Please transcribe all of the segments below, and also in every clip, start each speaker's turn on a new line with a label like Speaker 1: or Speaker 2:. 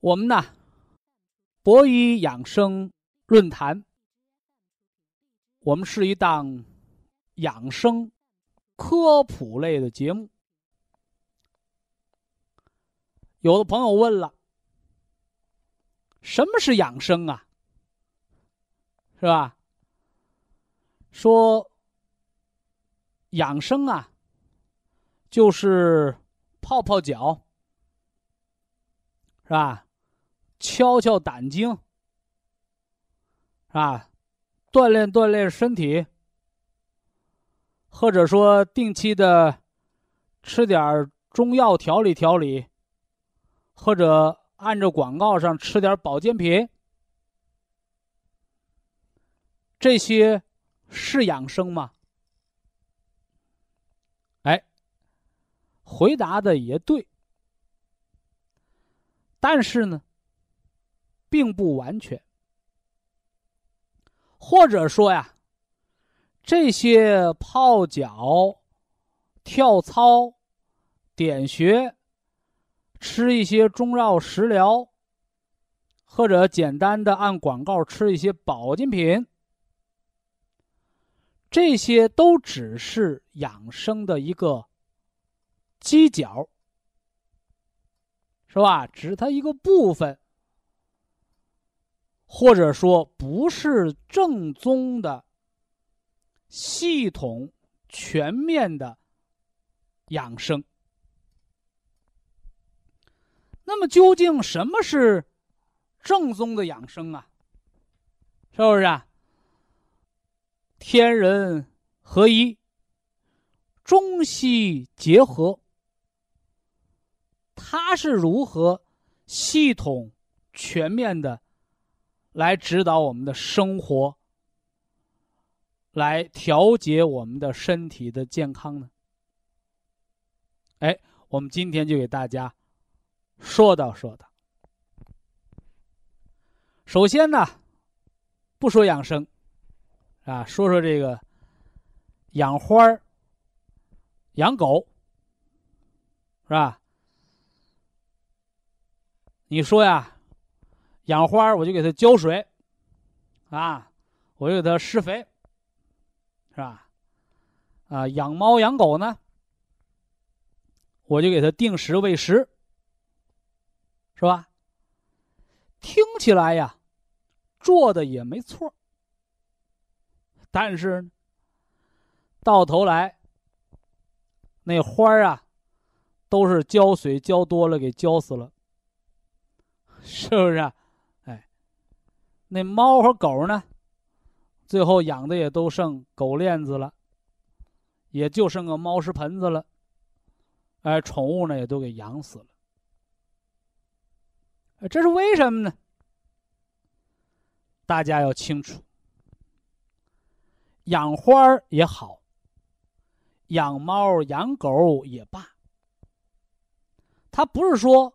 Speaker 1: 我们呢，博医养生论坛，我们是一档养生科普类的节目。有的朋友问了，什么是养生啊？是吧？说养生啊，就是泡泡脚，是吧？敲敲胆经，是吧？锻炼锻炼身体，或者说定期的吃点中药调理调理，或者按照广告上吃点保健品，这些是养生吗？哎，回答的也对，但是呢？并不完全，或者说呀，这些泡脚、跳操、点穴、吃一些中药食疗，或者简单的按广告吃一些保健品，这些都只是养生的一个犄角，是吧？只是它一个部分。或者说不是正宗的、系统、全面的养生。那么，究竟什么是正宗的养生啊？是不是啊？天人合一，中西结合，它是如何系统、全面的？来指导我们的生活，来调节我们的身体的健康呢？哎，我们今天就给大家说道说道。首先呢，不说养生，啊，说说这个养花、养狗，是吧？你说呀？养花我就给它浇水，啊，我就给它施肥，是吧？啊，养猫养狗呢，我就给它定时喂食，是吧？听起来呀，做的也没错，但是到头来，那花啊，都是浇水浇多了给浇死了，是不是？啊那猫和狗呢？最后养的也都剩狗链子了，也就剩个猫食盆子了。哎，宠物呢也都给养死了。这是为什么呢？大家要清楚，养花也好，养猫养狗也罢，它不是说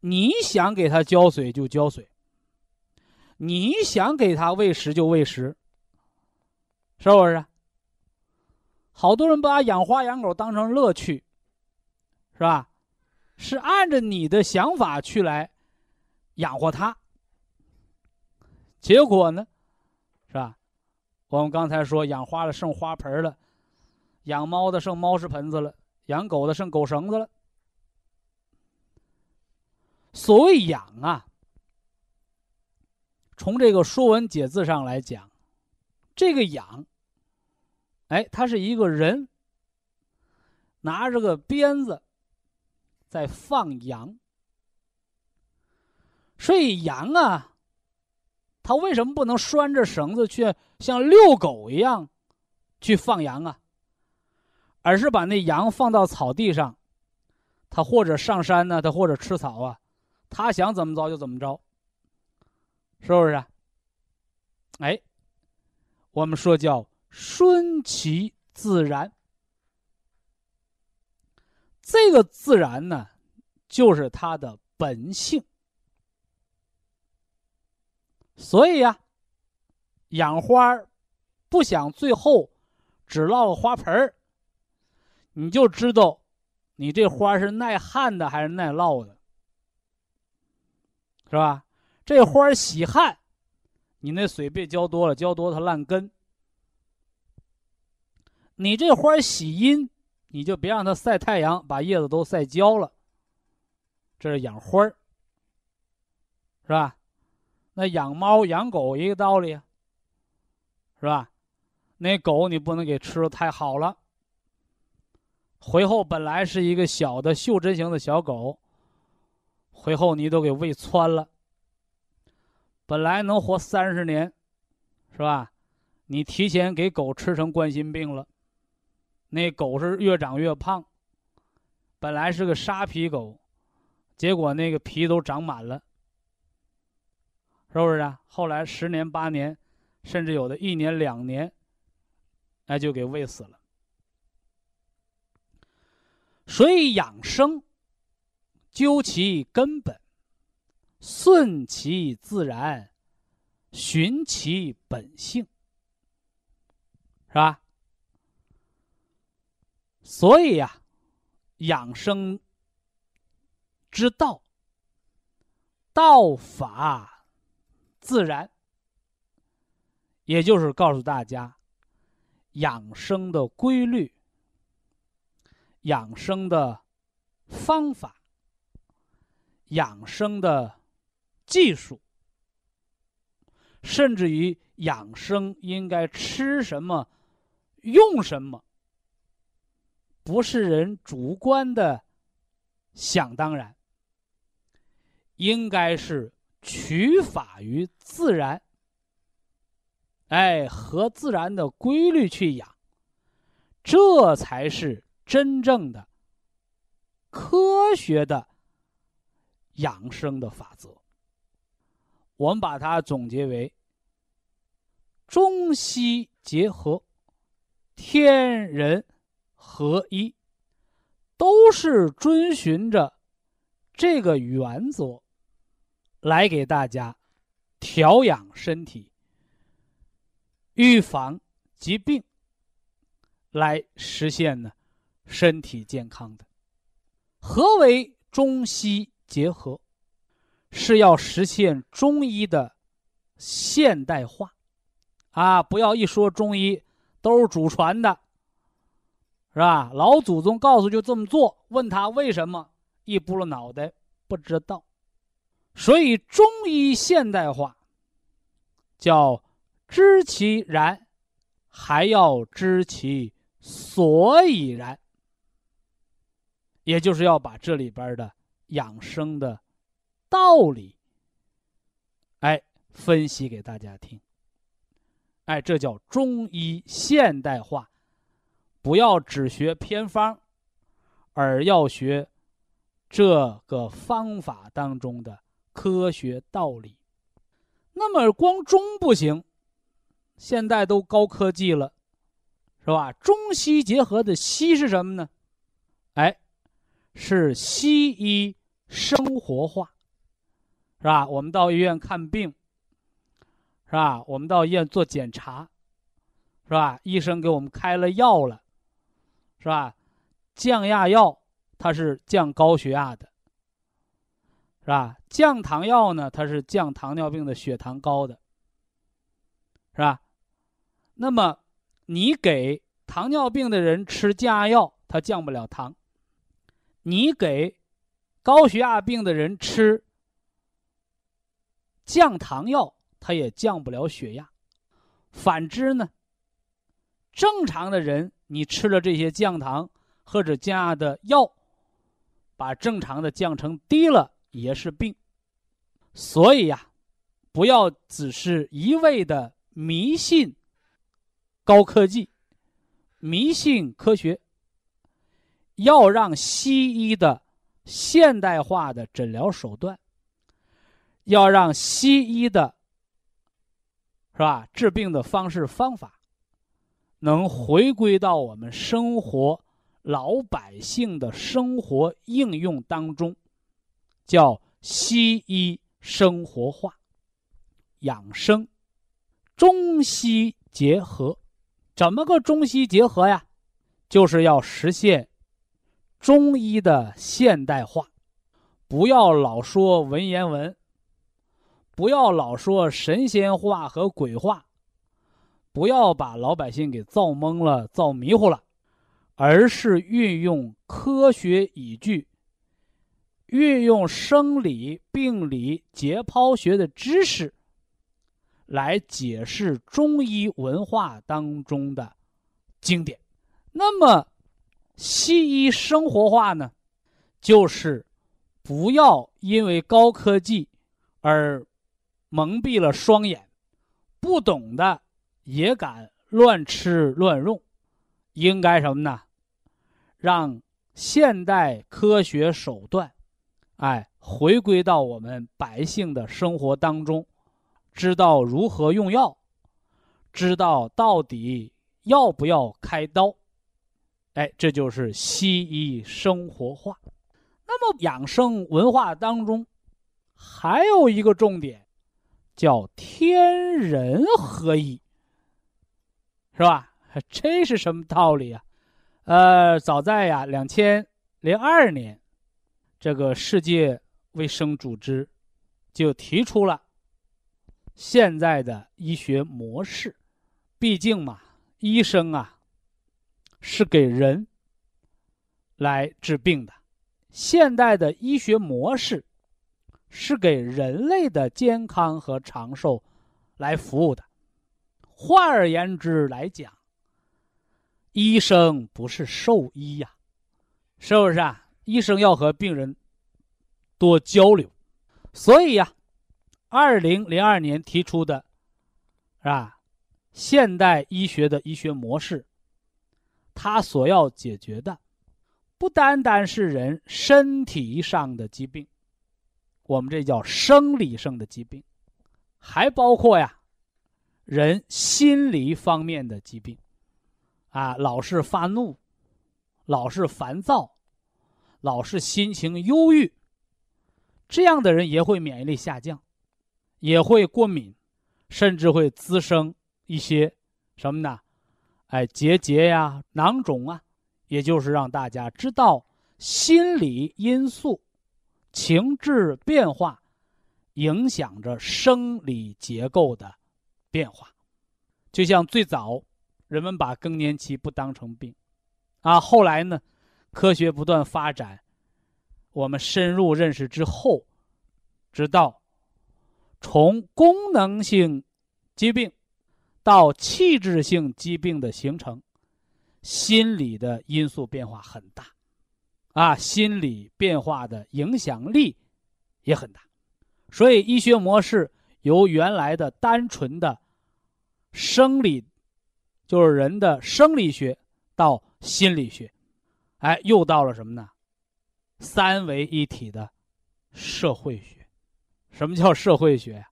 Speaker 1: 你想给它浇水就浇水。你想给它喂食就喂食，是不是？好多人把养花养狗当成乐趣，是吧？是按着你的想法去来养活它，结果呢，是吧？我们刚才说养花的剩花盆了，养猫的剩猫食盆子了，养狗的剩狗绳子了。所谓养啊。从这个《说文解字》上来讲，这个养，哎，他是一个人拿着个鞭子在放羊。所以羊啊，它为什么不能拴着绳子去像遛狗一样去放羊啊？而是把那羊放到草地上，它或者上山呢，它或者吃草啊，它想怎么着就怎么着，是不是？哎，我们说叫顺其自然。这个自然呢，就是它的本性。所以呀，养花不想最后只落个花盆儿，你就知道你这花是耐旱的还是耐涝的，是吧？这花喜旱，你那水别浇多了，浇多它烂根；你这花喜阴，你就别让它晒太阳，把叶子都晒焦了。这是养花儿，是吧？那养猫养狗一个道理，是吧？那狗你不能给吃的太好了。回后本来是一个小的袖珍型的小狗，回后你都给喂穿了。本来能活三十年，是吧？你提前给狗吃成冠心病了，那狗是越长越胖。本来是个沙皮狗，结果那个皮都长满了。是不是啊？后来十年八年，甚至有的一年两年，那就给喂死了。所以养生，究其根本，顺其自然，循其本性，是吧？所以呀，养生之道，道法。自然，也就是告诉大家，养生的规律、养生的方法、养生的技术，甚至于养生应该吃什么、用什么，不是人主观的想当然，应该是。取法于自然，哎，和自然的规律去养，这才是真正的科学的养生的法则。我们把它总结为中西结合、天人合一，都是遵循着这个原则。来给大家调养身体、预防疾病，来实现呢身体健康的。何为中西结合？是要实现中医的现代化啊！不要一说中医都是祖传的，是吧？老祖宗告诉就这么做，问他为什么，一拨了脑袋不知道。所以，中医现代化叫知其然，还要知其所以然，也就是要把这里边的养生的道理，哎，分析给大家听。哎，这叫中医现代化，不要只学偏方，而要学这个方法当中的。科学道理，那么光中不行，现在都高科技了，是吧？中西结合的西是什么呢？哎，是西医生活化，是吧？我们到医院看病，是吧？我们到医院做检查，是吧？医生给我们开了药了，是吧？降压药，它是降高血压的。是吧？降糖药呢？它是降糖尿病的血糖高的，是吧？那么，你给糖尿病的人吃降压药，它降不了糖；你给高血压病的人吃降糖药，它也降不了血压。反之呢，正常的人，你吃了这些降糖或者降压的药，把正常的降成低了也是病。所以呀，不要只是一味的迷信高科技，迷信科学。要让西医的现代化的诊疗手段，要让西医的。是吧？治病的方式方法，能回归到我们生活老百姓的生活应用当中，叫西医生活化、养生、中西结合。怎么个中西结合呀？就是要实现中医的现代化，不要老说文言文。不要老说神仙话和鬼话，不要把老百姓给造懵了、造迷糊了，而是运用科学依据，运用生理、病理、解剖学的知识，来解释中医文化当中的经典。那么，西医生活化呢，就是不要因为高科技而。蒙蔽了双眼，不懂的也敢乱吃乱用，应该什么呢？让现代科学手段，哎，回归到我们百姓的生活当中，知道如何用药，知道到底要不要开刀，哎，这就是西医生活化。那么养生文化当中，还有一个重点。叫天人合一，是吧？这是什么道理啊？呃，早在呀两千零二年，这个世界卫生组织就提出了现在的医学模式。毕竟嘛，医生啊是给人来治病的，现代的医学模式。是给人类的健康和长寿来服务的。换而言之来讲，医生不是兽医呀，是不是啊？医生要和病人多交流，所以呀，二零零二年提出的，是吧？现代医学的医学模式，它所要解决的，不单单是人身体上的疾病。我们这叫生理性的疾病，还包括呀，人心理方面的疾病，啊，老是发怒，老是烦躁，老是心情忧郁，这样的人也会免疫力下降，也会过敏，甚至会滋生一些什么呢？哎，结节呀、囊肿啊，也就是让大家知道心理因素。情志变化影响着生理结构的变化，就像最早人们把更年期不当成病，啊，后来呢，科学不断发展，我们深入认识之后，知道从功能性疾病到器质性疾病的形成，心理的因素变化很大。啊，心理变化的影响力也很大，所以医学模式由原来的单纯的生理，就是人的生理学，到心理学，哎，又到了什么呢？三维一体的社会学。什么叫社会学？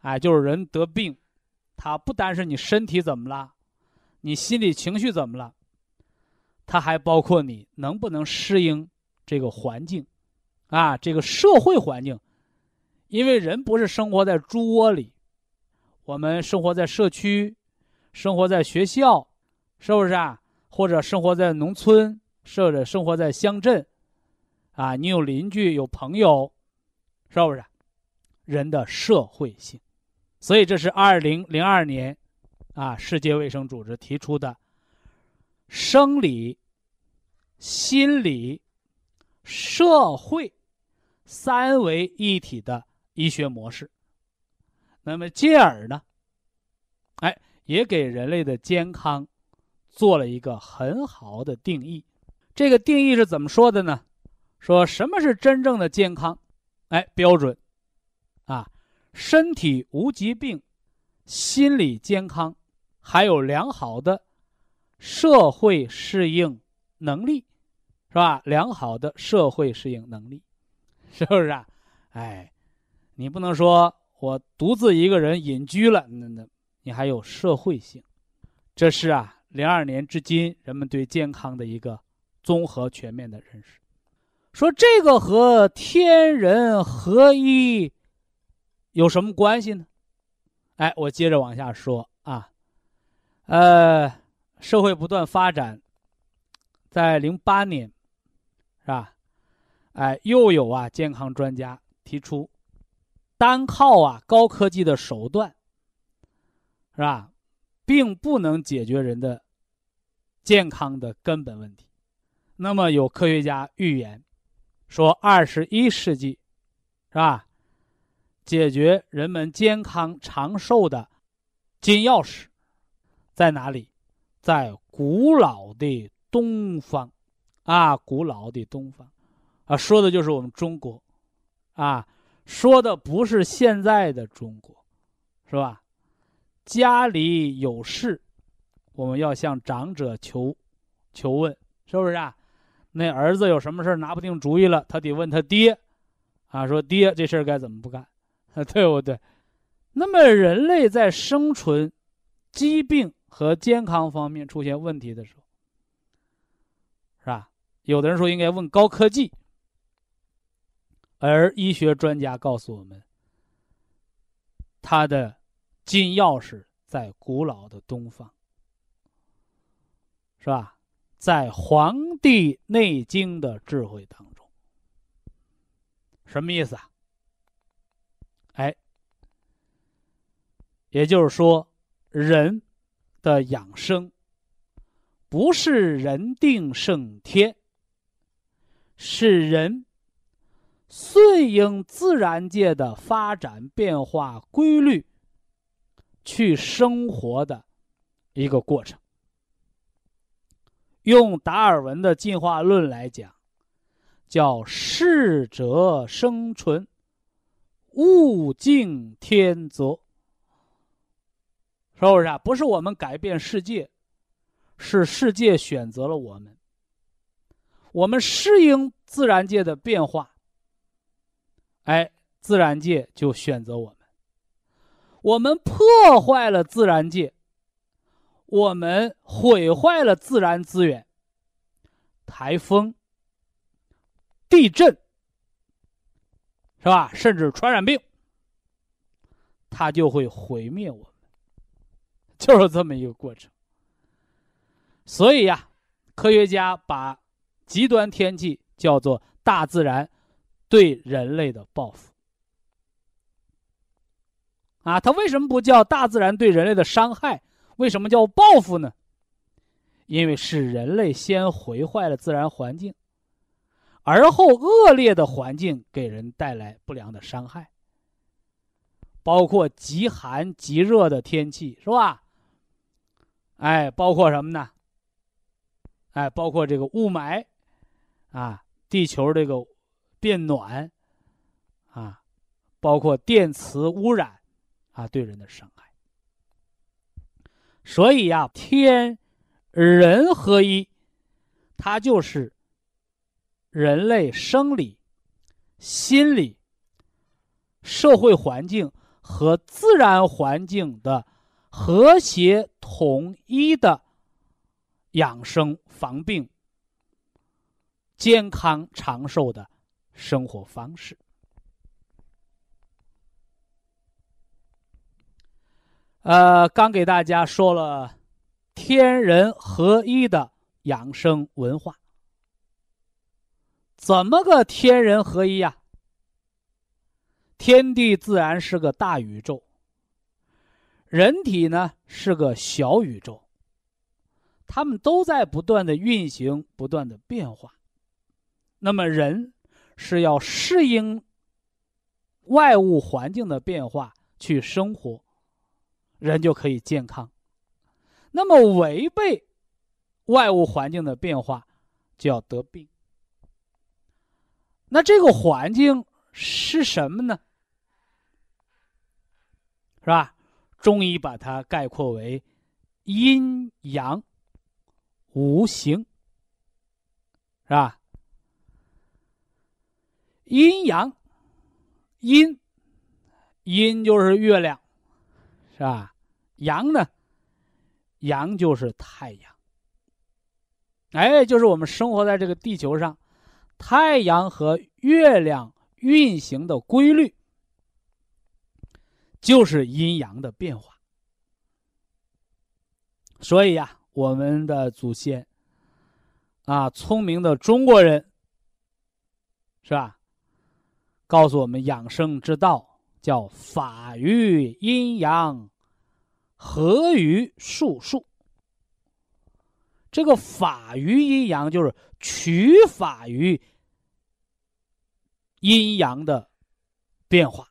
Speaker 1: 哎，就是人得病，他不单是你身体怎么了，你心理情绪怎么了。它还包括你能不能适应这个环境，啊，这个社会环境，因为人不是生活在猪窝里，我们生活在社区，生活在学校，是不是啊？或者生活在农村，或者生活在乡镇，啊，你有邻居，有朋友，是不是？人的社会性，所以这是二零零二年，啊，世界卫生组织提出的。生理、心理、社会三维一体的医学模式。那么进而呢，哎，也给人类的健康做了一个很好的定义。这个定义是怎么说的呢？说什么是真正的健康？哎，标准啊，身体无疾病，心理健康，还有良好的社会适应能力，是吧？良好的社会适应能力，是不是啊？哎，你不能说我独自一个人隐居了，那那你还有社会性，这是啊，零二年至今人们对健康的一个综合全面的认识。说这个和天人合一有什么关系呢？哎，我接着往下说啊，呃，社会不断发展，在零八年，是吧？哎，又有啊健康专家提出，单靠啊高科技的手段，是吧，并不能解决人的健康的根本问题。那么有科学家预言。说二十一世纪，是吧？解决人们健康长寿的金钥匙在哪里？在古老的东方，啊，古老的东方，啊，说的就是我们中国，啊，说的不是现在的中国，是吧？家里有事，我们要向长者求求问，是不是啊？那儿子有什么事拿不定主意了，他得问他爹，啊，说爹这事儿该怎么不干，对不对？那么人类在生存、疾病和健康方面出现问题的时候，是吧？有的人说应该问高科技，而医学专家告诉我们，他的金钥匙在古老的东方，是吧？在《黄帝内经》的智慧当中，什么意思啊？哎，也就是说，人的养生不是人定胜天，是人顺应自然界的发展变化规律去生活的一个过程。用达尔文的进化论来讲，叫适者生存，物竞天择，是不是啊？不是我们改变世界，是世界选择了我们。我们适应自然界的变化，哎，自然界就选择我们。我们破坏了自然界。我们毁坏了自然资源，台风、地震，是吧？甚至传染病，它就会毁灭我们，就是这么一个过程。所以呀，科学家把极端天气叫做大自然对人类的报复。啊，它为什么不叫大自然对人类的伤害？为什么叫报复呢？因为是人类先毁坏了自然环境，而后恶劣的环境给人带来不良的伤害，包括极寒极热的天气，是吧？哎，包括什么呢？哎，包括这个雾霾，啊，地球这个变暖，啊，包括电磁污染，啊，对人的伤害。所以呀，天人合一，它就是人类生理、心理、社会环境和自然环境的和谐统一的养生、防病、健康长寿的生活方式。呃，刚给大家说了天人合一的养生文化，怎么个天人合一呀？天地自然是个大宇宙，人体呢是个小宇宙，他们都在不断的运行，不断的变化。那么人是要适应外物环境的变化，去生活，人就可以健康。那么违背外物环境的变化，就要得病。那这个环境是什么呢？是吧？中医把它概括为阴阳无形，是吧？阴阳，阴，阴就是月亮，是吧？阳呢？阳就是太阳。哎，就是我们生活在这个地球上，太阳和月亮运行的规律。就是阴阳的变化，所以呀，我们的祖先啊，聪明的中国人，是吧？告诉我们养生之道叫法于阴阳，合于术数。这个法于阴阳，就是取法于阴阳的变化。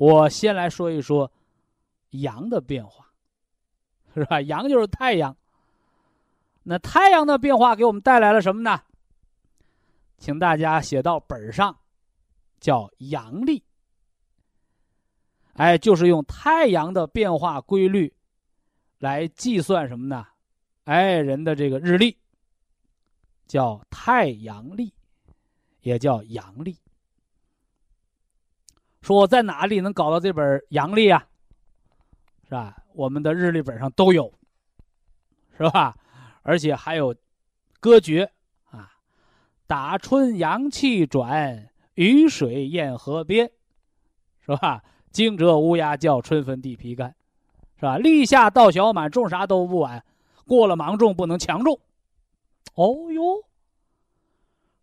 Speaker 1: 我先来说一说阳的变化，是吧？阳就是太阳。那太阳的变化给我们带来了什么呢？请大家写到本上，叫阳历。哎，就是用太阳的变化规律来计算什么呢？哎，人的这个日历叫太阳历，也叫阳历。说我在哪里能搞到这本阳历啊？是吧？我们的日历本上都有，是吧？而且还有歌诀啊：“打春阳气转，雨水燕河边，是吧？惊蛰乌鸦叫，春分地皮干，是吧？立夏到小满，种啥都不晚，过了芒种不能强种。”哦哟，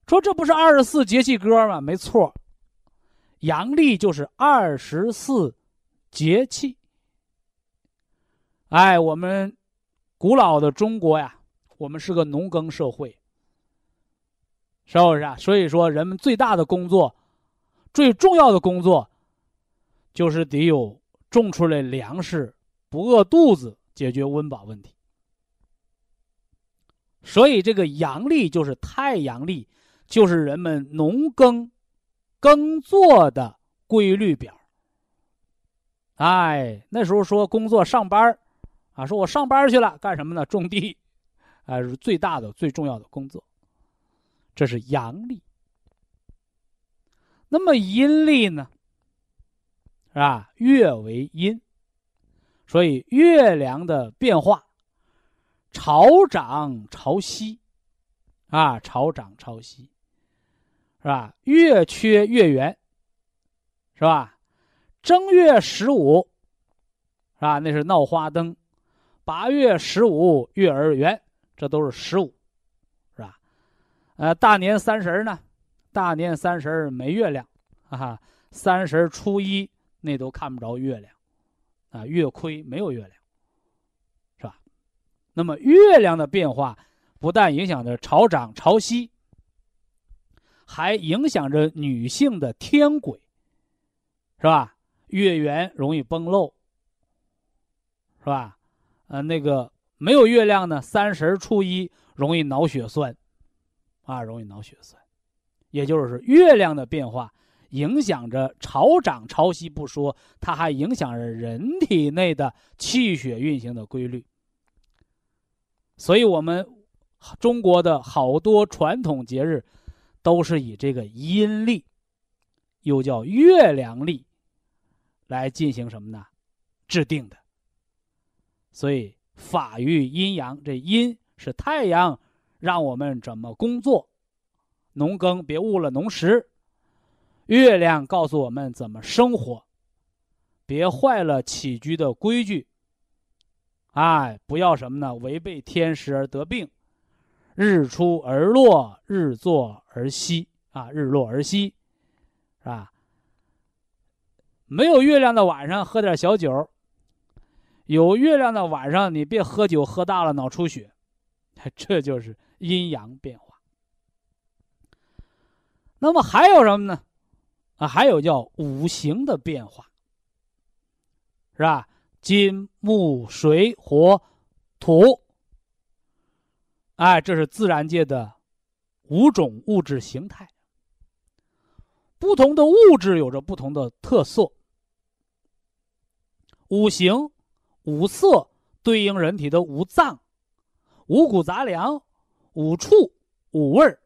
Speaker 1: 说这不是二十四节气歌吗？没错。阳历就是二十四节气。哎，我们古老的中国呀，我们是个农耕社会，是不是啊？所以说，人们最大的工作、最重要的工作，就是得有种出来粮食，不饿肚子，解决温饱问题。所以，这个阳历就是太阳历，就是人们农耕。耕作的规律表。哎，那时候说工作上班啊，说我上班去了，干什么呢？种地，啊，是最大的、最重要的工作。这是阳历。那么阴历呢？是吧？月为阴，所以月亮的变化，潮涨潮汐，啊，潮涨潮汐。是吧？月缺月圆，是吧？正月十五，是吧？那是闹花灯。八月十五月儿圆，这都是十五，是吧？呃，大年三十呢？大年三十没月亮，哈哈。三十初一那都看不着月亮，啊，月亏没有月亮，是吧？那么月亮的变化，不但影响着潮涨潮汐。还影响着女性的天轨，是吧？月圆容易崩漏，是吧？呃，那个没有月亮呢，三十初一容易脑血栓，啊，容易脑血栓。也就是月亮的变化影响着潮涨潮汐不说，它还影响着人体内的气血运行的规律。所以，我们中国的好多传统节日。都是以这个阴历，又叫月亮历，来进行什么呢？制定的。所以法于阴阳，这阴是太阳，让我们怎么工作，农耕别误了农时；月亮告诉我们怎么生活，别坏了起居的规矩。哎，不要什么呢？违背天时而得病。日出而落，日作而息啊！日落而息，是吧？没有月亮的晚上喝点小酒，有月亮的晚上你别喝酒喝大了脑出血，这就是阴阳变化。那么还有什么呢？啊，还有叫五行的变化，是吧？金木水火土，哎，这是自然界的五种物质形态。不同的物质有着不同的特色。五行、五色对应人体的五脏、五谷杂粮、五畜、五味儿，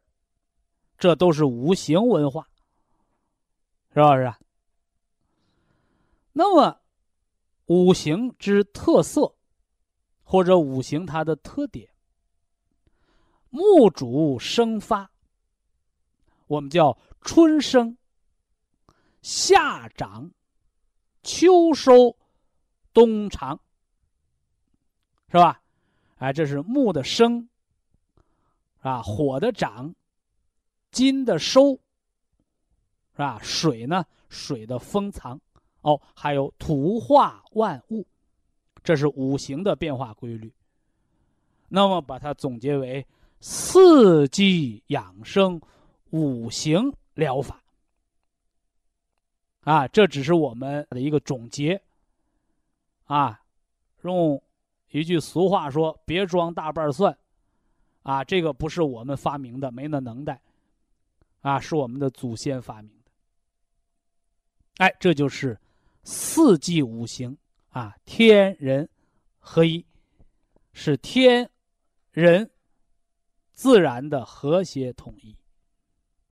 Speaker 1: 这都是五行文化，是不是？那么，五行之特色，或者五行它的特点，木主生发，我们叫春生、夏长、秋收。冬藏，是吧？哎，这是木的生，啊，火的长，金的收，是吧？水呢，水的封藏，哦，还有土化万物，这是五行的变化规律。那么把它总结为四季养生五行疗法，啊，这只是我们的一个总结。啊，用一句俗话说：“别装大瓣蒜。”啊，这个不是我们发明的，没那能耐。啊，是我们的祖先发明的。哎，这就是四季五行啊，天人合一，是天人自然的和谐统一。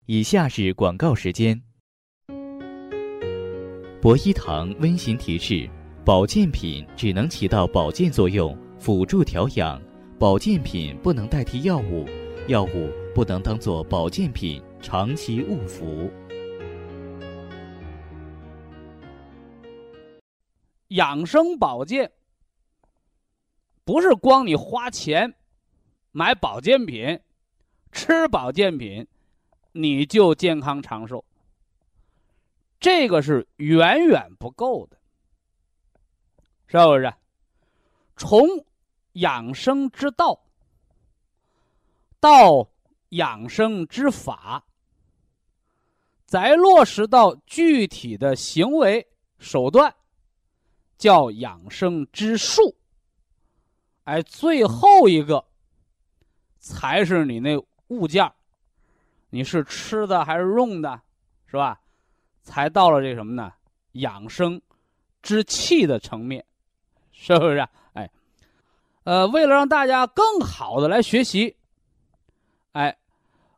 Speaker 2: 以下是广告时间。博一堂温馨提示。保健品只能起到保健作用，辅助调养。保健品不能代替药物，药物不能当做保健品长期误服。
Speaker 1: 养生保健不是光你花钱买保健品、吃保健品，你就健康长寿。这个是远远不够的。是不是？从养生之道到养生之法，再落实到具体的行为手段，叫养生之术。哎，最后一个才是你那物件你是吃的还是用的，是吧？才到了这什么呢？养生之气的层面。是不是？哎，呃，为了让大家更好的来学习，哎，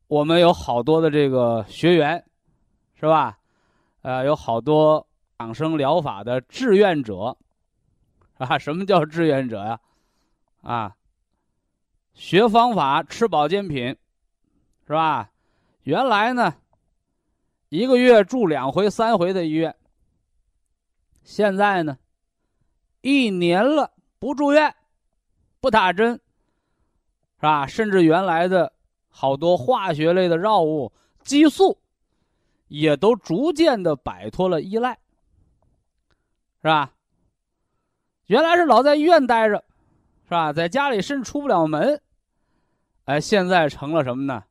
Speaker 1: 我们有好多的这个学员，是吧？呃，有好多养生疗法的志愿者，啊，什么叫志愿者呀？啊，学方法，吃保健品，是吧？原来呢，一个月住两回、三回的医院，现在呢？一年了不住院，不打针，是吧？甚至原来的好多化学类的药物、激素，也都逐渐的摆脱了依赖，是吧？原来是老在医院待着，是吧？在家里甚至出不了门，哎，现在成了什么呢？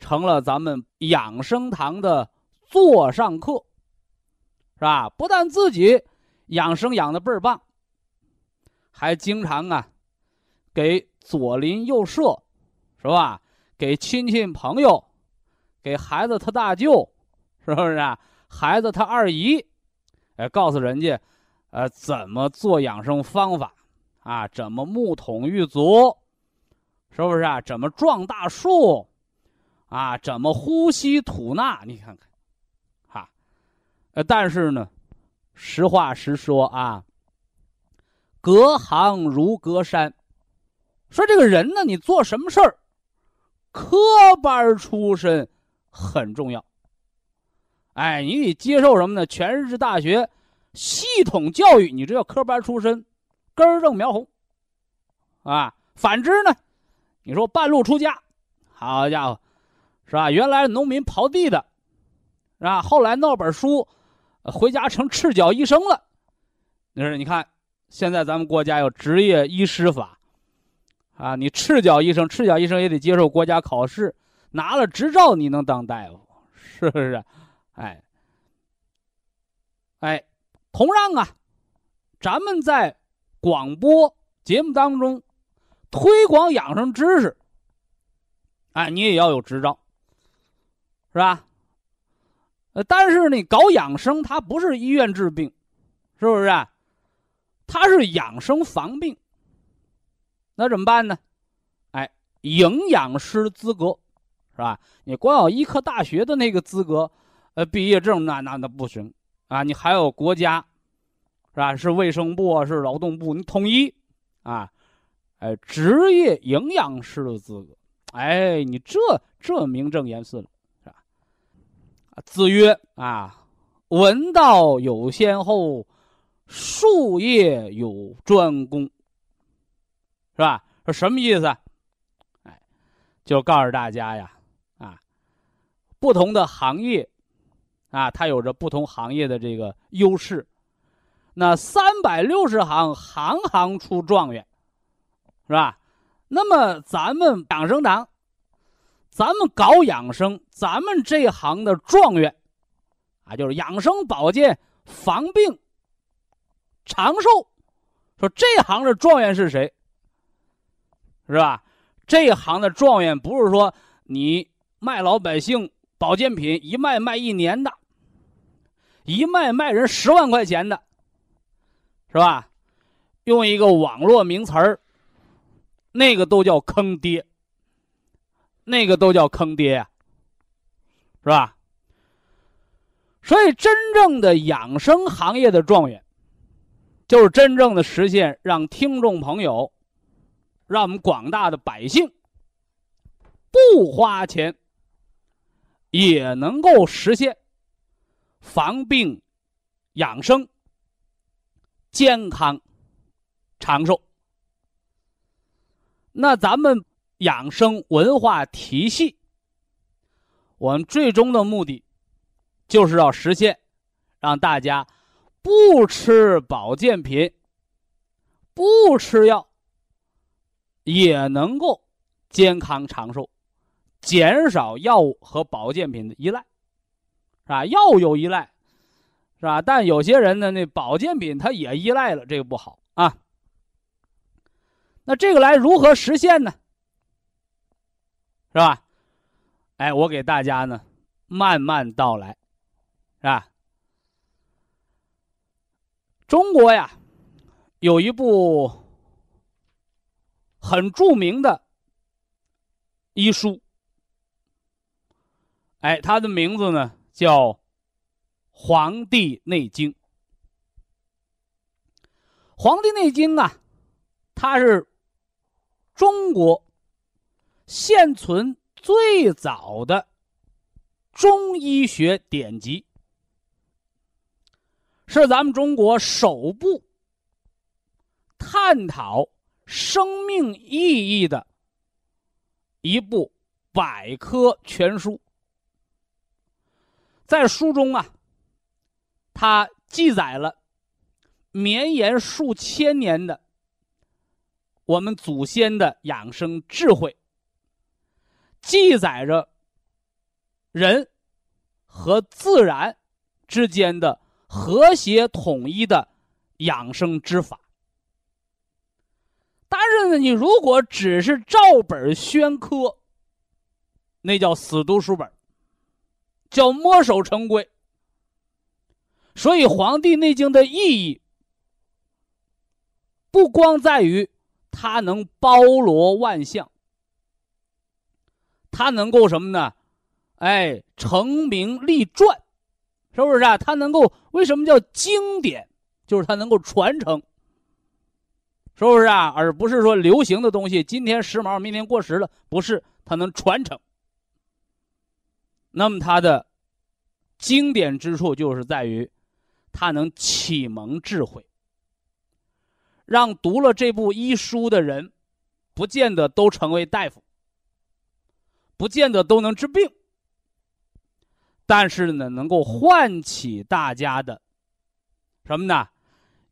Speaker 1: 成了咱们养生堂的座上客，是吧？不但自己。养生养的倍儿棒，还经常啊，给左邻右舍，是吧？给亲戚朋友，给孩子他大舅，是不是啊？孩子他二姨，哎，告诉人家，呃，怎么做养生方法啊？怎么木桶浴足，是不是啊？怎么撞大树，啊？怎么呼吸吐纳？你看看，哈，呃，但是呢。实话实说啊，隔行如隔山。说这个人呢，你做什么事儿，科班出身很重要。哎，你得接受什么呢？全日制大学系统教育，你这叫科班出身，根正苗红啊。反之呢，你说半路出家，好家伙，是吧？原来农民刨地的，是吧？后来弄本书。回家成赤脚医生了，你说你看，现在咱们国家有职业医师法，啊，你赤脚医生，赤脚医生也得接受国家考试，拿了执照你能当大夫，是不是？哎，哎，同样啊，咱们在广播节目当中推广养生知识，哎，你也要有执照，是吧？呃，但是你搞养生，它不是医院治病，是不是？它是养生防病。那怎么办呢？哎，营养师资格，是吧？你光有医科大学的那个资格，呃，毕业证那那那不行啊！你还有国家，是吧？是卫生部啊，是劳动部，你统一啊，哎，职业营养师的资格，哎，你这这名正言顺了。是吧子曰：“啊，闻道有先后，术业有专攻，是吧？说什么意思？哎，就告诉大家呀，啊，不同的行业，啊，它有着不同行业的这个优势。那三百六十行，行行出状元，是吧？那么咱们养生堂。”咱们搞养生，咱们这行的状元，啊，就是养生保健、防病、长寿。说这行的状元是谁？是吧？这行的状元不是说你卖老百姓保健品，一卖卖一年的，一卖卖人十万块钱的，是吧？用一个网络名词儿，那个都叫坑爹。那个都叫坑爹呀，是吧？所以，真正的养生行业的状元，就是真正的实现让听众朋友，让我们广大的百姓不花钱也能够实现防病、养生、健康、长寿。那咱们。养生文化体系，我们最终的目的，就是要实现，让大家不吃保健品、不吃药，也能够健康长寿，减少药物和保健品的依赖，是吧？药物有依赖，是吧？但有些人呢，那保健品他也依赖了，这个不好啊。那这个来如何实现呢？是吧？哎，我给大家呢慢慢道来，是吧？中国呀，有一部很著名的医书，哎，它的名字呢叫《黄帝内经》。《黄帝内经》啊，它是中国。现存最早的中医学典籍，是咱们中国首部探讨生命意义的一部百科全书。在书中啊，它记载了绵延数千年的我们祖先的养生智慧。记载着人和自然之间的和谐统一的养生之法。但是呢，你如果只是照本宣科，那叫死读书本，叫墨守成规。所以，《黄帝内经》的意义不光在于它能包罗万象。它能够什么呢？哎，成名立传，是不是啊？它能够为什么叫经典？就是它能够传承，是不是啊？而不是说流行的东西今天时髦，明天过时了，不是？它能传承。那么它的经典之处就是在于，它能启蒙智慧，让读了这部医书的人，不见得都成为大夫。不见得都能治病，但是呢，能够唤起大家的什么呢？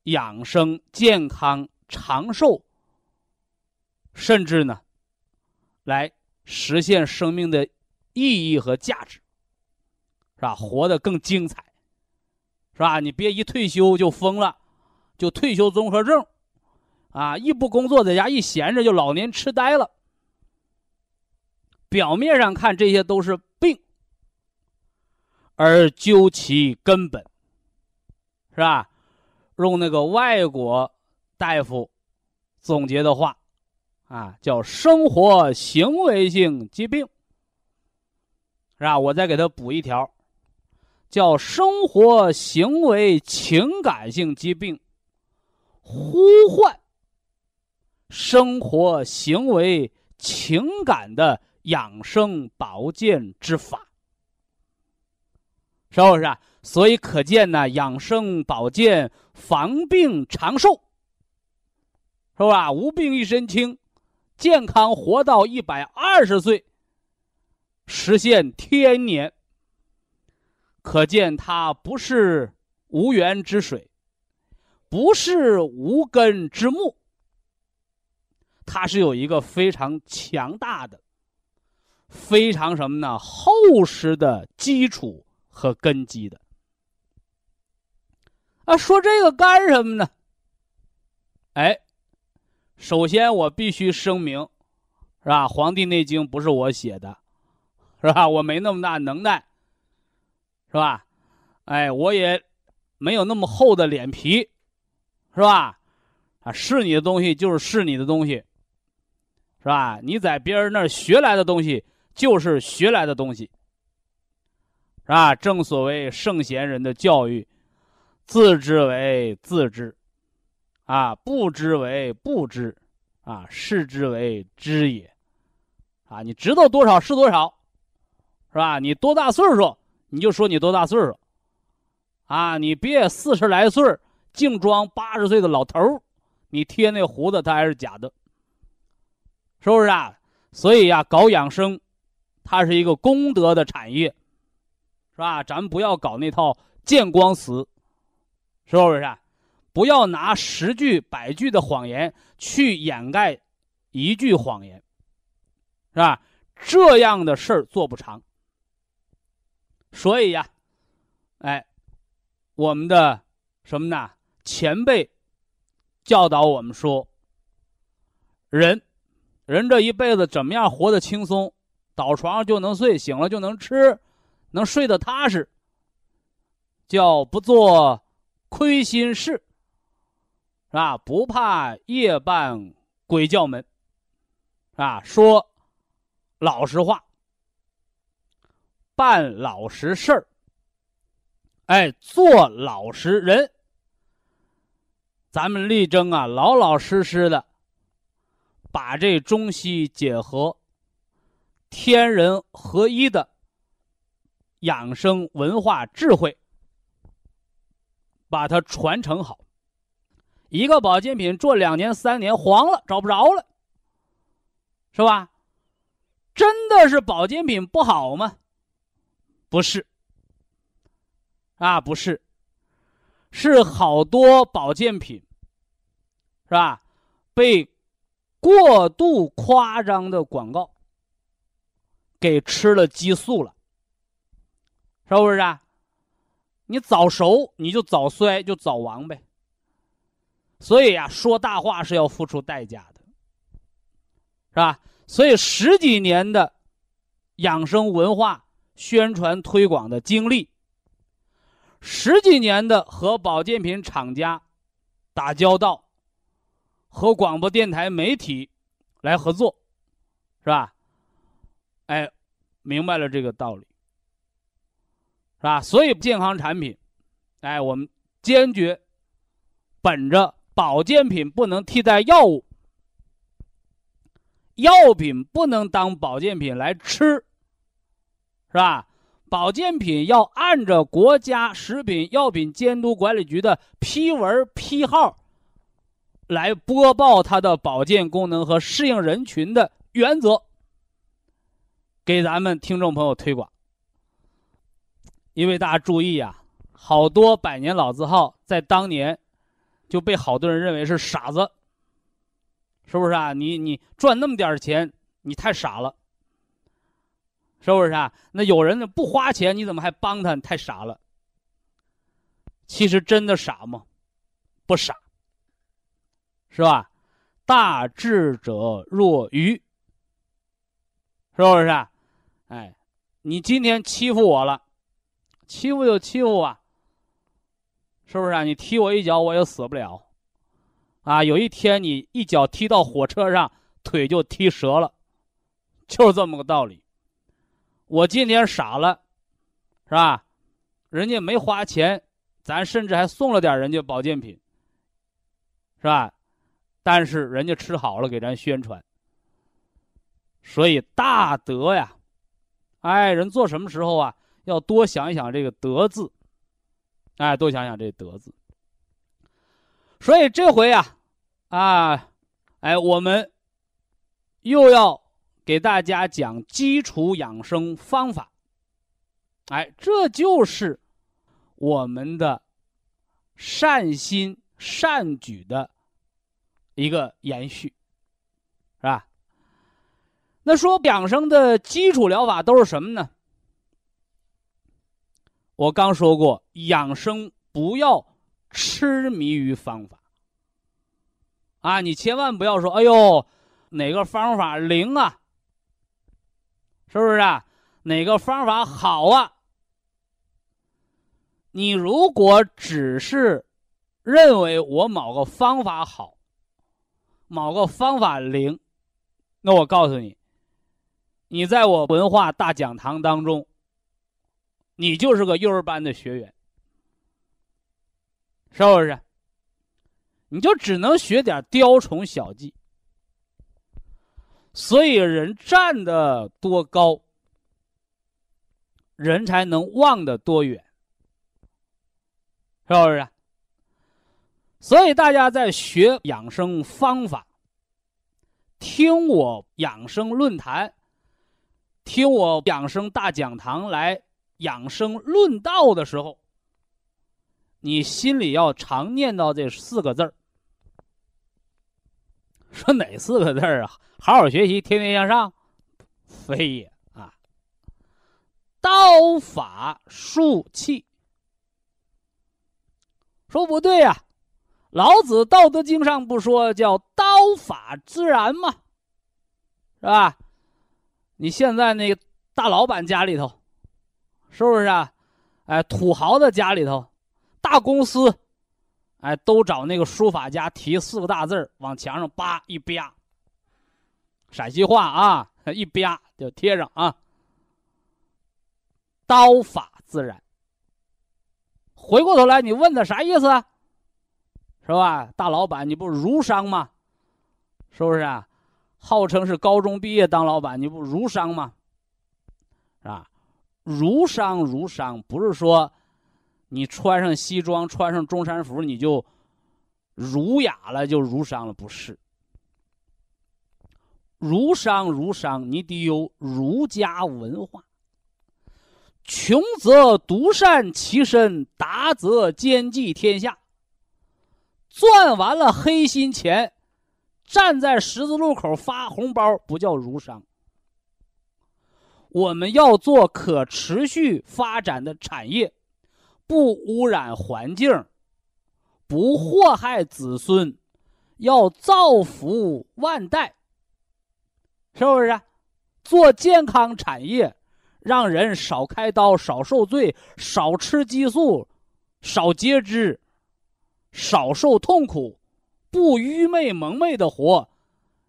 Speaker 1: 养生、健康、长寿，甚至呢，来实现生命的意义和价值，是吧？活得更精彩，是吧？你别一退休就疯了，就退休综合症，啊，一不工作在家一闲着就老年痴呆了。表面上看这些都是病，而究其根本，是吧？用那个外国大夫总结的话，啊，叫生活行为性疾病，是吧？我再给他补一条，叫生活行为情感性疾病，呼唤生活行为情感的养生保健之法，是不是啊？所以可见呢，养生保健。防病长寿，是吧？无病一身轻，健康活到一百二十岁，实现天年。可见它不是无源之水，不是无根之木，它是有一个非常强大的、非常什么呢？厚实的基础和根基的。啊，说这个干什么呢？哎，首先我必须声明，是吧？《黄帝内经》不是我写的，是吧？我没那么大能耐，是吧？哎，我也没有那么厚的脸皮，是吧？啊，是你的东西就是是你的东西，是吧？你在别人那儿学来的东西就是学来的东西，是吧？正所谓圣贤人的教育。自知为自知，啊，不知为不知，啊，是之为知也，啊，你知道多少是多少，是吧？你多大岁数，你就说你多大岁数，啊，你别四十来岁净装八十岁的老头你贴那胡子他还是假的，是不是啊？所以呀，搞养生，它是一个功德的产业，是吧？咱们不要搞那套见光死。是不是？啊？不要拿十句、百句的谎言去掩盖一句谎言，是吧？这样的事儿做不长。所以呀，哎，我们的什么呢？前辈教导我们说，人，人这一辈子怎么样活得轻松？倒床上就能睡，醒了就能吃，能睡得踏实，叫不做。亏心事，是吧？不怕夜半鬼叫门，啊，说老实话，办老实事儿，哎，做老实人。咱们力争啊，老老实实的，把这中西结合、天人合一的养生文化智慧。把它传承好，一个保健品做两年三年黄了找不着了，是吧？真的是保健品不好吗？不是，啊不是，是好多保健品，是吧？被过度夸张的广告给吃了激素了，是不是啊？你早熟，你就早衰，就早亡呗。所以呀，说大话是要付出代价的，是吧？所以十几年的养生文化宣传推广的经历，十几年的和保健品厂家打交道，和广播电台媒体来合作，是吧？哎，明白了这个道理。是吧？所以健康产品，哎，我们坚决本着保健品不能替代药物，药品不能当保健品来吃，是吧？保健品要按照国家食品药品监督管理局的批文批号来播报它的保健功能和适应人群的原则，给咱们听众朋友推广。因为大家注意啊，好多百年老字号在当年就被好多人认为是傻子，是不是啊？你你赚那么点钱，你太傻了，是不是啊？那有人不花钱，你怎么还帮他？你太傻了。其实真的傻吗？不傻，是吧？大智者若愚，是不是？哎，你今天欺负我了，欺负就欺负吧，是不是啊？你踢我一脚，我也死不了。啊，有一天你一脚踢到火车上，腿就踢折了，就是这么个道理。我今天傻了，是吧？人家没花钱，咱甚至还送了点人家保健品，是吧？但是人家吃好了，给咱宣传。所以大德呀，哎，人做什么时候啊，要多想一想这个“德”字，哎，多想想这“德”字。所以这回呀，啊，哎，我们又要给大家讲基础养生方法。哎，这就是我们的善心善举的一个延续，是吧？那说养生的基础疗法都是什么呢？我刚说过，养生不要。痴迷于方法啊！你千万不要说：“哎呦，哪个方法灵啊？是不是啊？哪个方法好啊？”你如果只是认为我某个方法好，某个方法灵，那我告诉你，你在我文化大讲堂当中，你就是个幼儿班的学员。是不是？你就只能学点雕虫小技，所以人站的多高，人才能望的多远，是不是？所以大家在学养生方法，听我养生论坛，听我养生大讲堂来养生论道的时候。你心里要常念叨这四个字儿，说哪四个字儿啊？好好学习，天天向上，非也啊！刀法术器，说不对呀，老子《道德经》上不说叫刀法自然吗？是吧？你现在那个大老板家里头，是不是啊？哎，土豪的家里头。大公司，哎，都找那个书法家题四个大字往墙上叭一啪，陕西话啊，一啪就贴上啊。刀法自然。回过头来，你问他啥意思？啊是吧？大老板，你不儒商吗？是不是啊？号称是高中毕业当老板，你不儒商吗？是吧？儒商，儒商不是说。你穿上西装，穿上中山服，你就儒雅了，就儒商了？不是，儒商儒商，你得有儒家文化。穷则独善其身，达则兼济天下。赚完了黑心钱，站在十字路口发红包，不叫儒商。我们要做可持续发展的产业。不污染环境，不祸害子孙，要造福万代，是不是？做健康产业，让人少开刀、少受罪、少吃激素、少截肢、少受痛苦，不愚昧蒙昧的活，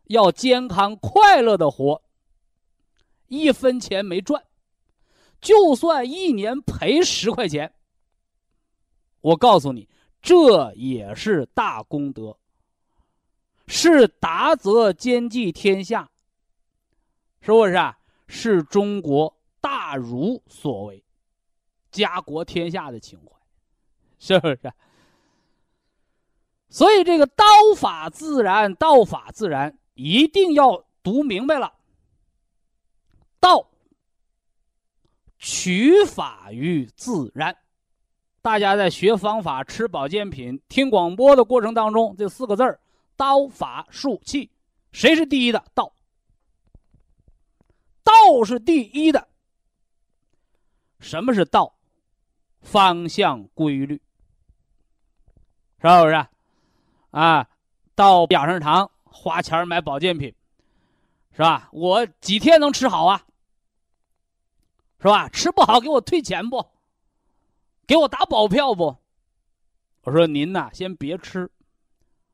Speaker 1: 要健康快乐的活。一分钱没赚，就算一年赔十块钱。我告诉你，这也是大功德，是达则兼济天下，是不是啊？是中国大儒所为，家国天下的情怀，是不是？所以这个刀法自然，道法自然，一定要读明白了。道取法于自然。大家在学方法、吃保健品、听广播的过程当中，这四个字儿“刀法术器”，谁是第一的？道。道是第一的。什么是道？方向规律，是不是？啊，到养生堂花钱买保健品，是吧？我几天能吃好啊？是吧？吃不好给我退钱不？给我打保票不？我说您呐，先别吃，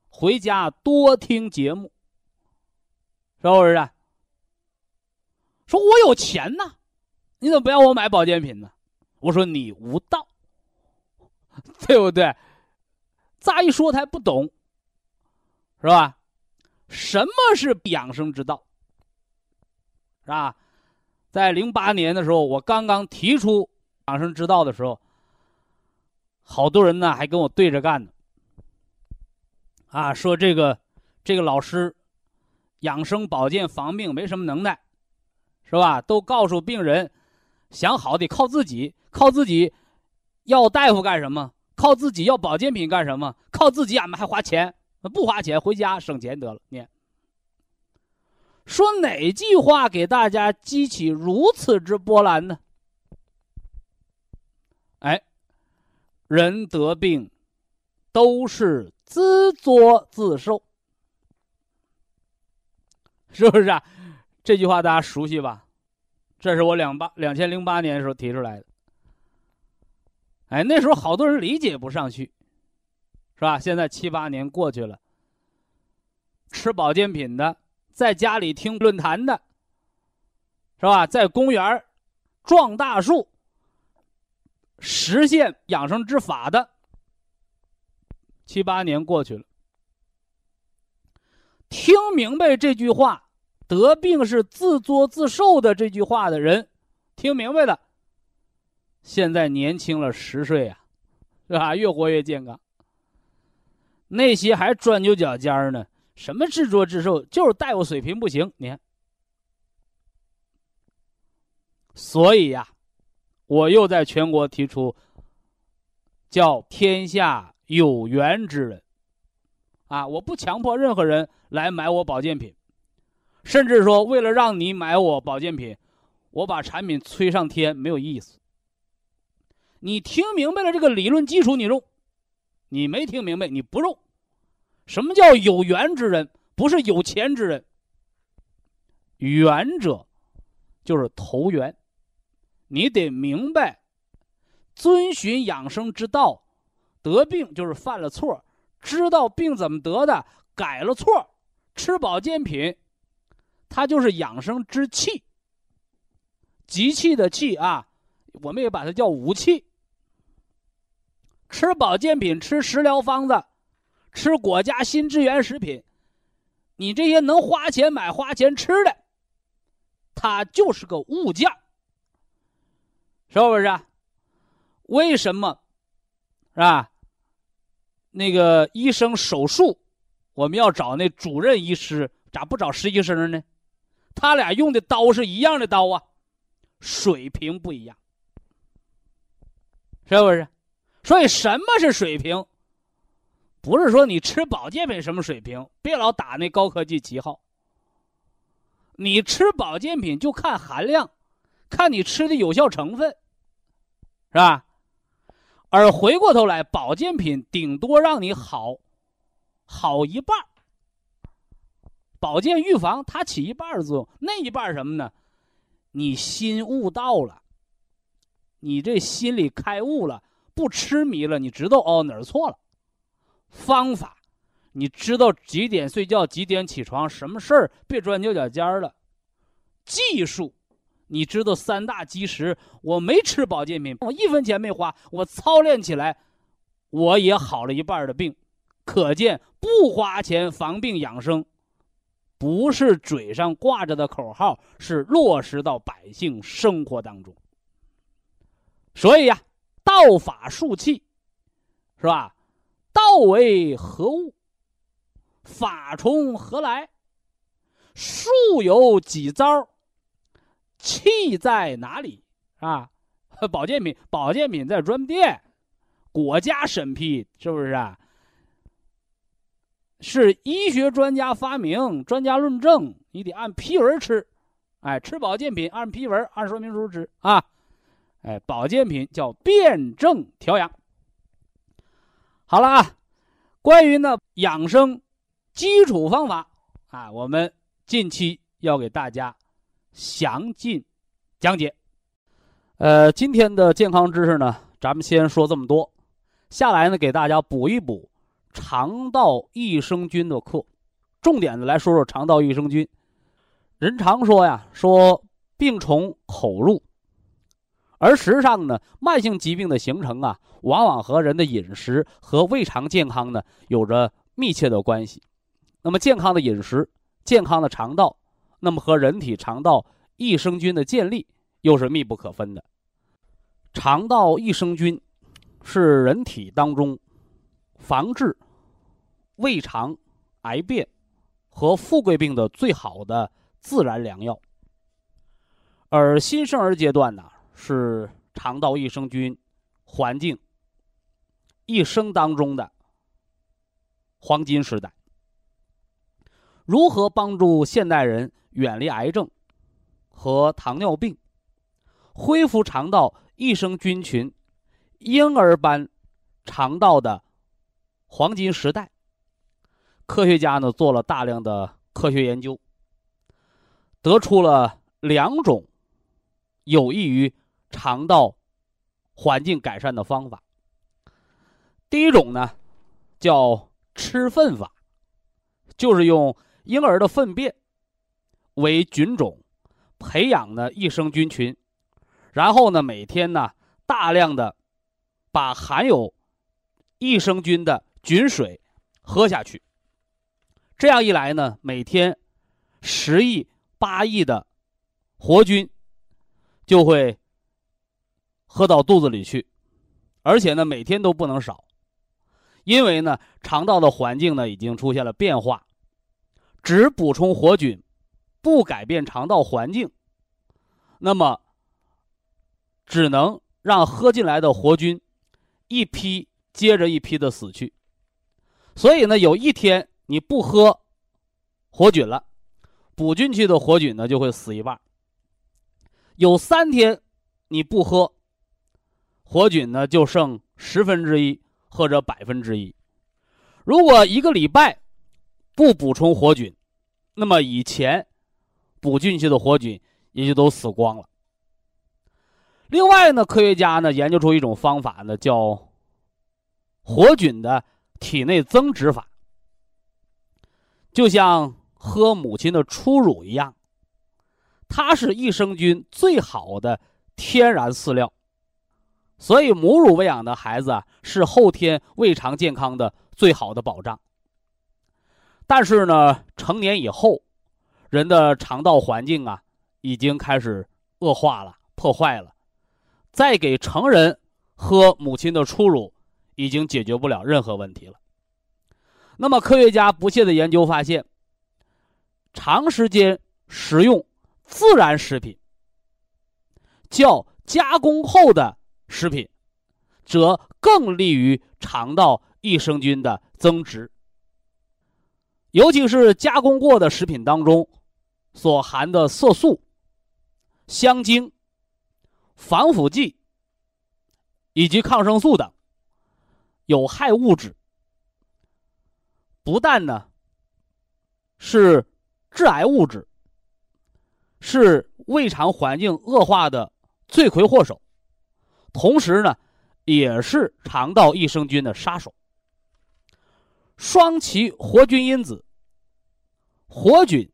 Speaker 1: 回家多听节目，是不是？说我有钱呐，你怎么不让我买保健品呢？我说你无道，对不对？乍一说他还不懂，是吧？什么是养生之道？是吧？在零八年的时候，我刚刚提出养生之道的时候，好多人呢还跟我对着干呢。啊，说这个这个老师养生保健防病没什么能耐，是吧？都告诉病人，想好得靠自己，靠自己要大夫干什么？靠自己要保健品干什么？靠自己俺们还花钱？不花钱回家省钱得了，你。说哪句话给大家激起如此之波澜呢？哎，人得病都是自作自受，是不是啊？这句话大家熟悉吧？这是我两八两千零八年的时候提出来的。哎，那时候好多人理解不上去，是吧？现在七八年过去了，吃保健品的。在家里听论坛的，是吧？在公园撞大树，实现养生之法的，七八年过去了，听明白这句话“得病是自作自受”的这句话的人，听明白了，现在年轻了十岁啊，是吧？越活越健康。那些还钻牛角尖呢。什么自作自受，就是大夫水平不行。你看，所以呀，我又在全国提出，叫天下有缘之人，啊，我不强迫任何人来买我保健品，甚至说为了让你买我保健品，我把产品吹上天没有意思。你听明白了这个理论基础，你用；你没听明白，你不用。什么叫有缘之人？不是有钱之人。缘者，就是投缘。你得明白，遵循养生之道，得病就是犯了错，知道病怎么得的，改了错，吃保健品，它就是养生之气。集气的气啊，我们也把它叫武器。吃保健品，吃食疗方子。吃国家新支援食品，你这些能花钱买、花钱吃的，它就是个物件，是不是？为什么？是吧？那个医生手术，我们要找那主任医师，咋不找实习生呢？他俩用的刀是一样的刀啊，水平不一样，是不是？所以什么是水平？不是说你吃保健品什么水平，别老打那高科技旗号。你吃保健品就看含量，看你吃的有效成分，是吧？而回过头来，保健品顶多让你好，好一半保健预防它起一半的作用，那一半什么呢？你心悟到了，你这心里开悟了，不痴迷了，你知道哦哪儿错了。方法，你知道几点睡觉，几点起床，什么事儿别钻牛角尖儿了。技术，你知道三大基石。我没吃保健品，我一分钱没花，我操练起来，我也好了一半的病。可见不花钱防病养生，不是嘴上挂着的口号，是落实到百姓生活当中。所以呀，道法术器，是吧？道为何物？法从何来？术有几招？气在哪里？啊，保健品，保健品在专卖店，国家审批，是不是啊？是医学专家发明，专家论证，你得按批文吃。哎，吃保健品按批文，按说明书吃啊。哎，保健品叫辩证调养。好了啊，关于呢养生基础方法啊，我们近期要给大家详尽讲解。呃，今天的健康知识呢，咱们先说这么多。下来呢，给大家补一补肠道益生菌的课，重点的来说说肠道益生菌。人常说呀，说病从口入，而实际上呢，慢性疾病的形成啊，往往和人的饮食和胃肠健康呢有着密切的关系。那么，健康的饮食、健康的肠道，那么和人体肠道益生菌的建立又是密不可分的。肠道益生菌是人体当中防治胃肠癌变和富贵病的最好的自然良药。而新生儿阶段呢，是肠道益生菌环境一生当中的黄金时代。如何帮助现代人远离癌症和糖尿病，恢复肠道益生菌群婴儿般肠道的黄金时代？科学家呢做了大量的科学研究，得出了两种有益于肠道环境改善的方法。第一种呢叫吃粪法，就是用。婴儿的粪便为菌种，培养呢益生菌群，然后呢每天呢大量的把含有益生菌的菌水喝下去。这样一来呢，每天十亿八亿的活菌就会喝到肚子里去，而且呢每天都不能少，因为呢肠道的环境呢已经出现了变化。只补充活菌，不改变肠道环境，那么只能让喝进来的活菌一批接着一批的死去。所以呢，有一天你不喝活菌了，补进去的活菌呢就会死一半。有三天你不喝活菌呢，就剩十分之一或者百分之一。如果一个礼拜。不补充活菌，那么以前补进去的活菌也就都死光了。另外呢，科学家呢研究出一种方法呢，叫活菌的体内增殖法，就像喝母亲的初乳一样，它是益生菌最好的天然饲料，所以母乳喂养的孩子啊，是后天胃肠健康的最好的保障。但是呢，成年以后，人的肠道环境啊，已经开始恶化了、破坏了。再给成人喝母亲的初乳，已经解决不了任何问题了。那么，科学家不懈的研究发现，长时间食用自然食品，较加工后的食品，则更利于肠道益生菌的增殖。尤其是加工过的食品当中，所含的色素、香精、防腐剂以及抗生素等有害物质，不但呢是致癌物质，是胃肠环境恶化的罪魁祸首，同时呢也是肠道益生菌的杀手。双歧活菌因子，活菌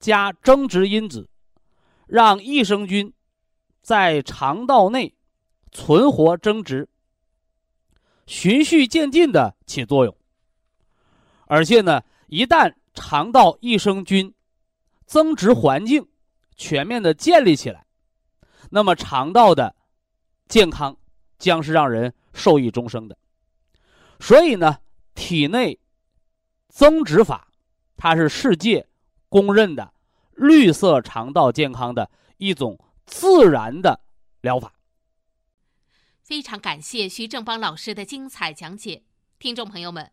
Speaker 1: 加增殖因子，让益生菌在肠道内存活增殖，循序渐进的起作用。而且呢，一旦肠道益生菌增殖环境全面的建立起来，那么肠道的健康将是让人受益终生的。所以呢。体内增殖法，它是世界公认的绿色肠道健康的一种自然的疗法。
Speaker 3: 非常感谢徐正邦老师的精彩讲解，听众朋友们，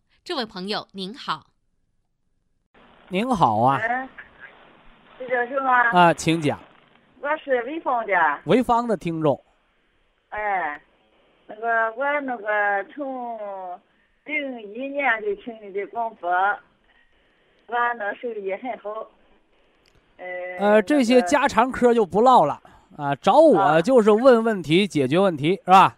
Speaker 3: 这位朋友您好。
Speaker 1: 您好啊，
Speaker 4: 嗯，是这是吗？
Speaker 1: 啊，请讲。
Speaker 4: 我是潍坊的，
Speaker 1: 潍坊的听众，
Speaker 4: 哎，那个我那个从零一年就听你的广播，俺那手艺很好。呃，
Speaker 1: 呃，这些家常嗑就不唠了啊，找我
Speaker 4: 啊
Speaker 1: 就是问问题、解决问题，是吧？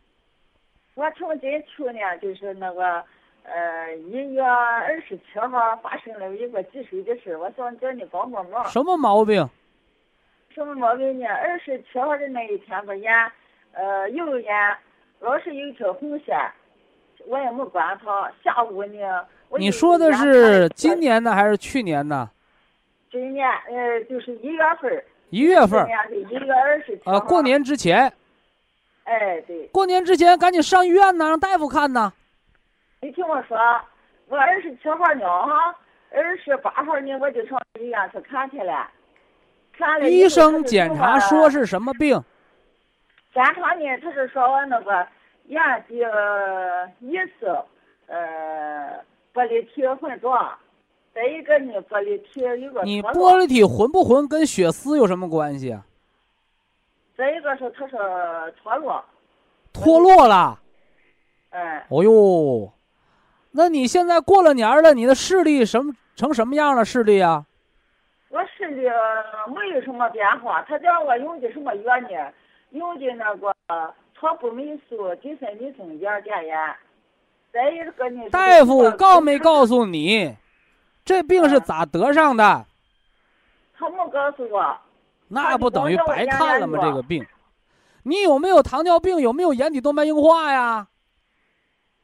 Speaker 4: 我从今去呢就是那个呃一月二十七号发生了一个棘手的事，我想叫你帮帮忙。
Speaker 1: 什么毛病？
Speaker 4: 什么毛病呢？二十七号的那一天吧，眼呃右眼老是有一条红线，我也没管它。下午呢，我
Speaker 1: 你说的是今年的还是去年的？
Speaker 4: 今年呃就是一月份儿，
Speaker 1: 一月份儿，
Speaker 4: 一月二十七号。
Speaker 1: 呃，过。年之前，
Speaker 4: 哎，对，
Speaker 1: 过年之前赶紧上医院呢，让大夫看呢。
Speaker 4: 你听我说，我二十七号呢哈，二十八号呢我就上医院去看去了。看了
Speaker 1: 医生检查说是什么病？
Speaker 4: 检查呢，他是说我那个眼底呃疑似呃玻璃体混浊，再一个呢玻璃体有个
Speaker 1: 你玻璃体混不混跟血丝有什么关系啊？
Speaker 4: 再一个是他说脱落，
Speaker 1: 脱落了。
Speaker 4: 哎，
Speaker 1: 哦呦，那你现在过了年儿了，你的视力什么成什么样了？视力啊？
Speaker 4: 我视力没有什么变化，他叫我用的什么药呢？用的那个托布霉素、地塞米松眼点眼。再一个呢，
Speaker 1: 大夫告没？告诉你，这病是咋得上的？
Speaker 4: 他没告诉我。
Speaker 1: 那不等于白看了吗？这个病，你有没有糖尿病？有没有眼底动脉硬化呀？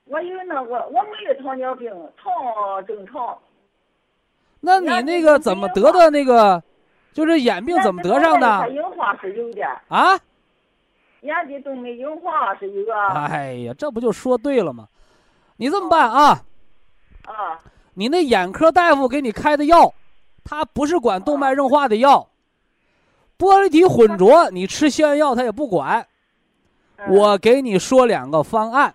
Speaker 4: 我有那个，我没有糖尿病，糖正常。
Speaker 1: 那你那个怎么得的那个，就是眼病怎么得上
Speaker 4: 它
Speaker 1: 的？
Speaker 4: 硬化是有的，
Speaker 1: 啊？
Speaker 4: 眼底动脉硬化是有啊。
Speaker 1: 哎呀，这不就说对了吗？你这么办啊？
Speaker 4: 啊，
Speaker 1: 你那眼科大夫给你开的药，他不是管动脉硬化的药，玻璃体混浊，你吃消炎药他也不管。
Speaker 4: 嗯
Speaker 1: 我给你说两个方案，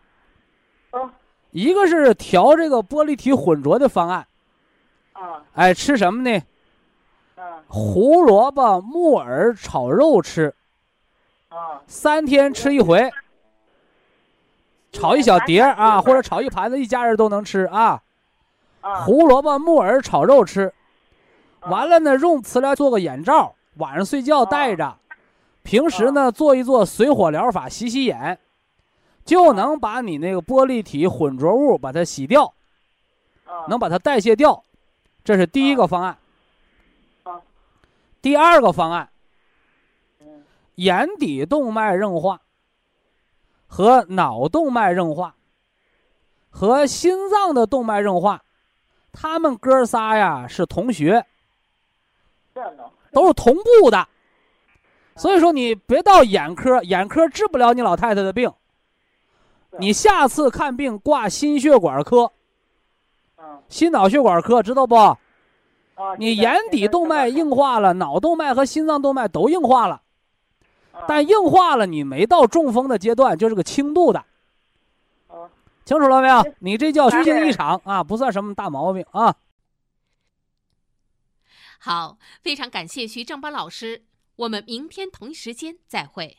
Speaker 4: 哦
Speaker 1: 一个是调这个玻璃体混浊的方案，
Speaker 4: 啊。
Speaker 1: 哎，吃什么呢？
Speaker 4: 啊。
Speaker 1: 胡萝卜、木耳炒肉吃，
Speaker 4: 啊。
Speaker 1: 三天吃一回，炒一小碟儿啊，或者炒一盘子，一家人都能吃啊。
Speaker 4: 啊！
Speaker 1: 胡萝卜、木耳炒肉吃，
Speaker 4: 啊。
Speaker 1: 完了呢，用磁疗做个眼罩，晚上睡觉戴着，平时呢做一做水火疗法，洗洗眼，就能把你那个玻璃体混浊物把它洗掉，
Speaker 4: 啊
Speaker 1: 能把它代谢掉，这是第一个方案。
Speaker 4: 啊
Speaker 1: 第二个方案，
Speaker 4: 嗯
Speaker 1: 眼底动脉硬化和脑动脉硬化和心脏的动脉硬化，他们哥仨呀是同学，都是同步的。所以说你别到眼科，眼科治不了你老太太的病。你下次看病挂心血管科、
Speaker 4: 嗯
Speaker 1: 心脑血管科，知道不？
Speaker 4: 啊，
Speaker 1: 你眼底动脉硬化了，脑动脉和心脏动脉都硬化了，
Speaker 4: 啊
Speaker 1: 但硬化了你没到中风的阶段，就是个轻度的。
Speaker 4: 啊
Speaker 1: 清楚了没有？你这叫虚惊一场啊，不算什么大毛病啊。
Speaker 3: 好，非常感谢徐正邦老师，我们明天同一时间再会。